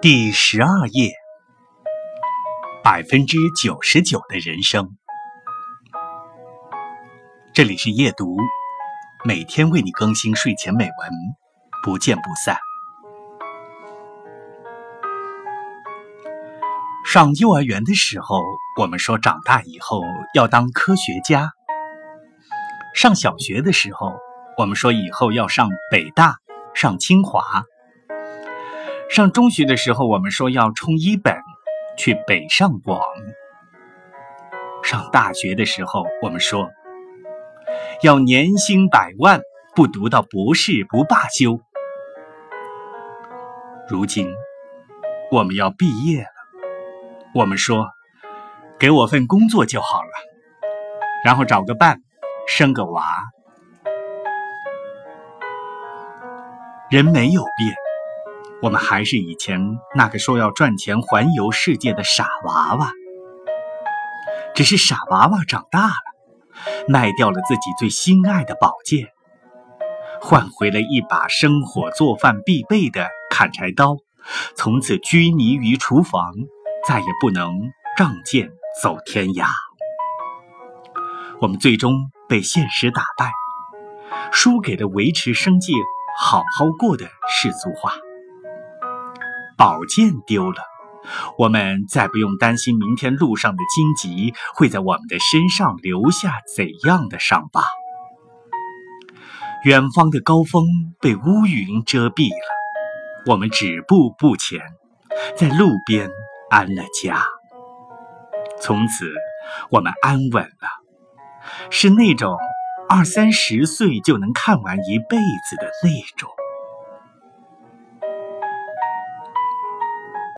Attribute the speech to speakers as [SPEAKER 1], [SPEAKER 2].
[SPEAKER 1] 第十二页，百分之九十九的人生。这里是夜读，每天为你更新睡前美文，不见不散。上幼儿园的时候，我们说长大以后要当科学家；上小学的时候，我们说以后要上北大、上清华。上中学的时候，我们说要冲一本，去北上广；上大学的时候，我们说要年薪百万，不读到博士不罢休。如今我们要毕业了，我们说给我份工作就好了，然后找个伴，生个娃。人没有变。我们还是以前那个说要赚钱环游世界的傻娃娃，只是傻娃娃长大了，卖掉了自己最心爱的宝剑，换回了一把生火做饭必备的砍柴刀，从此拘泥于厨房，再也不能仗剑走天涯。我们最终被现实打败，输给了维持生计好好过的世俗化。宝剑丢了，我们再不用担心明天路上的荆棘会在我们的身上留下怎样的伤疤。远方的高峰被乌云遮蔽了，我们止步不前，在路边安了家。从此，我们安稳了，是那种二三十岁就能看完一辈子的那种。